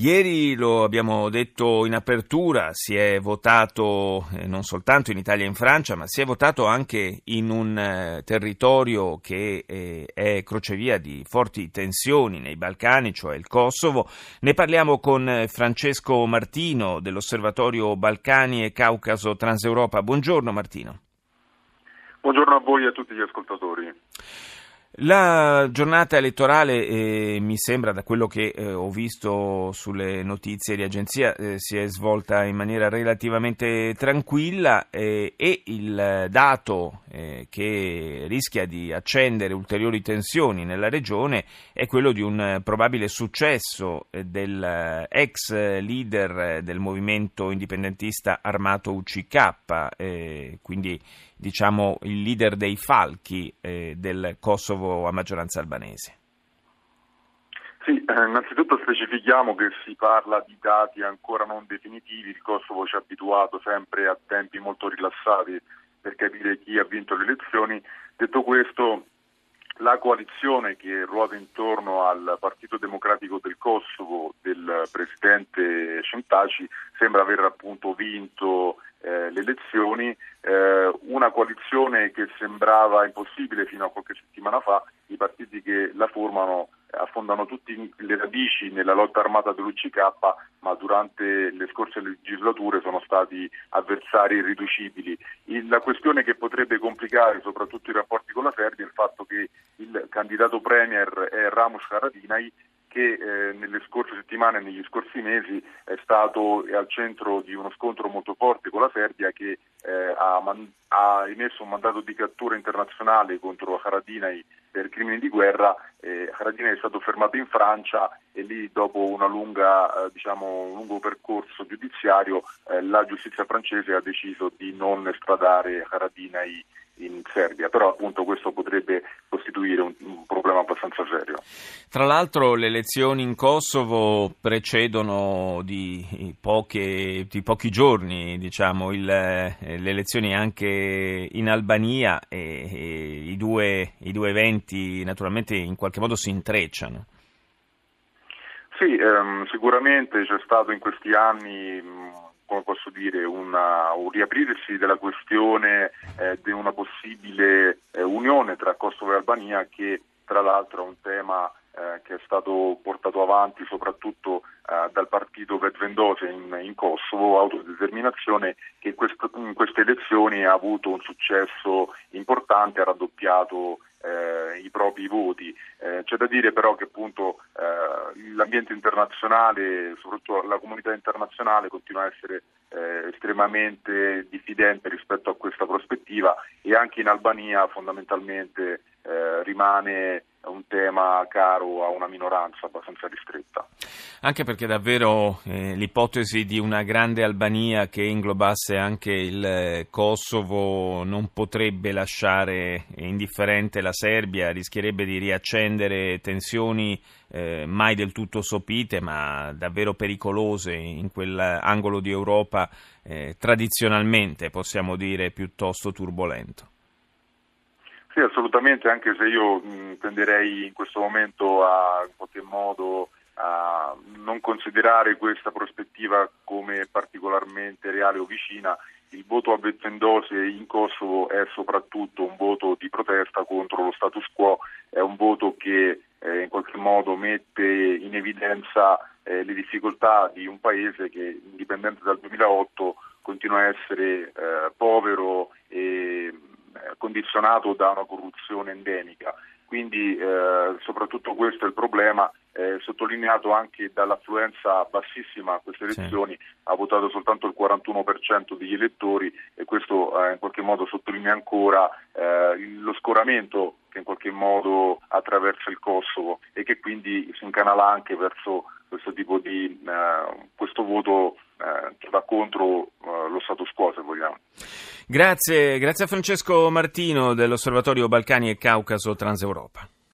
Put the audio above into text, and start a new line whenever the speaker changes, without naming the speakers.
Ieri lo abbiamo detto in apertura, si è votato eh, non soltanto in Italia e in Francia, ma si è votato anche in un eh, territorio che eh, è crocevia di forti tensioni nei Balcani, cioè il Kosovo. Ne parliamo con Francesco Martino dell'Osservatorio Balcani e Caucaso Transeuropa. Buongiorno Martino.
Buongiorno a voi e a tutti gli ascoltatori.
La giornata elettorale, eh, mi sembra da quello che eh, ho visto sulle notizie di agenzia, eh, si è svolta in maniera relativamente tranquilla eh, e il dato eh, che rischia di accendere ulteriori tensioni nella regione è quello di un probabile successo eh, del ex leader del movimento indipendentista armato UCK, quindi diciamo, il leader dei falchi del Kosovo a maggioranza albanese?
Sì, eh, innanzitutto specifichiamo che si parla di dati ancora non definitivi, il Kosovo ci ha abituato sempre a tempi molto rilassati per capire chi ha vinto le elezioni. Detto questo, la coalizione che ruota intorno al Partito Democratico del Kosovo del presidente Centaci sembra aver appunto vinto eh, le elezioni, eh, una coalizione che sembrava impossibile fino a qualche settimana fa, i partiti che la formano affondano tutte le radici nella lotta armata dell'UCK, ma durante le scorse legislature sono stati avversari irriducibili. La questione che potrebbe complicare soprattutto i rapporti con la Serbia è il fatto che il candidato premier è Ramos Haradinaj che eh, nelle scorse settimane e negli scorsi mesi è stato al centro di uno scontro molto forte con la Serbia che eh, ha, man- ha, emesso un mandato di cattura internazionale contro Haradinaj per crimini di guerra. Eh, Haradinaj è stato fermato in Francia e lì dopo lunga, eh, diciamo, un lungo percorso giudiziario eh, la giustizia francese ha deciso di non estradare Haradinaj in Serbia, però appunto questo potrebbe costituire un, un, problema abbastanza serio.
Tra l'altro le elezioni in Kosovo precedono di, poche, di pochi giorni diciamo, il, le elezioni anche in Albania e, e i, due, i due eventi naturalmente in qualche modo si intrecciano.
Sì, ehm, sicuramente c'è stato in questi anni come posso dire, una, un riaprirsi della questione eh, di una possibile eh, unione tra Kosovo e Albania che tra l'altro è un tema eh, che è stato portato avanti soprattutto eh, dal partito Vetvendose in, in, Kosovo, autodeterminazione, che in, questo, in, queste elezioni ha avuto un successo importante, ha raddoppiato eh, i propri voti. Eh, c'è da dire però che appunto eh, l'ambiente internazionale, soprattutto la comunità internazionale, continua a essere eh, estremamente diffidente rispetto a questa prospettiva e anche in Albania fondamentalmente eh, rimane un tema caro a una minoranza abbastanza ristretta.
Anche perché davvero eh, l'ipotesi di una grande Albania che inglobasse anche il eh, Kosovo non potrebbe lasciare indifferente la Serbia, rischierebbe di riaccendere tensioni eh, mai del tutto sopite, ma davvero pericolose in quell'angolo di Europa eh, tradizionalmente, possiamo dire, piuttosto turbolento.
Sì, assolutamente, anche se io mh, tenderei in questo momento a in qualche modo a non considerare questa prospettiva come particolarmente reale o vicina. Il voto a Bettendose in Kosovo è soprattutto un voto di protesta contro lo status quo, è un voto che eh, in qualche modo mette in evidenza eh, le difficoltà di un paese che, indipendente dal 2008, continua a essere eh, povero e condizionato da una corruzione endemica. Quindi eh, soprattutto questo è il problema, eh, sottolineato anche dall'affluenza bassissima a queste elezioni, sì. ha votato soltanto il 41% degli elettori e questo eh, in qualche modo sottolinea ancora eh, lo scoramento che in qualche modo attraversa il Kosovo e che quindi si incanala anche verso questo tipo di eh, questo voto eh, che va contro lo status quo se vogliamo.
Grazie, grazie a Francesco Martino dell'Osservatorio Balcani e Caucaso Transeuropa.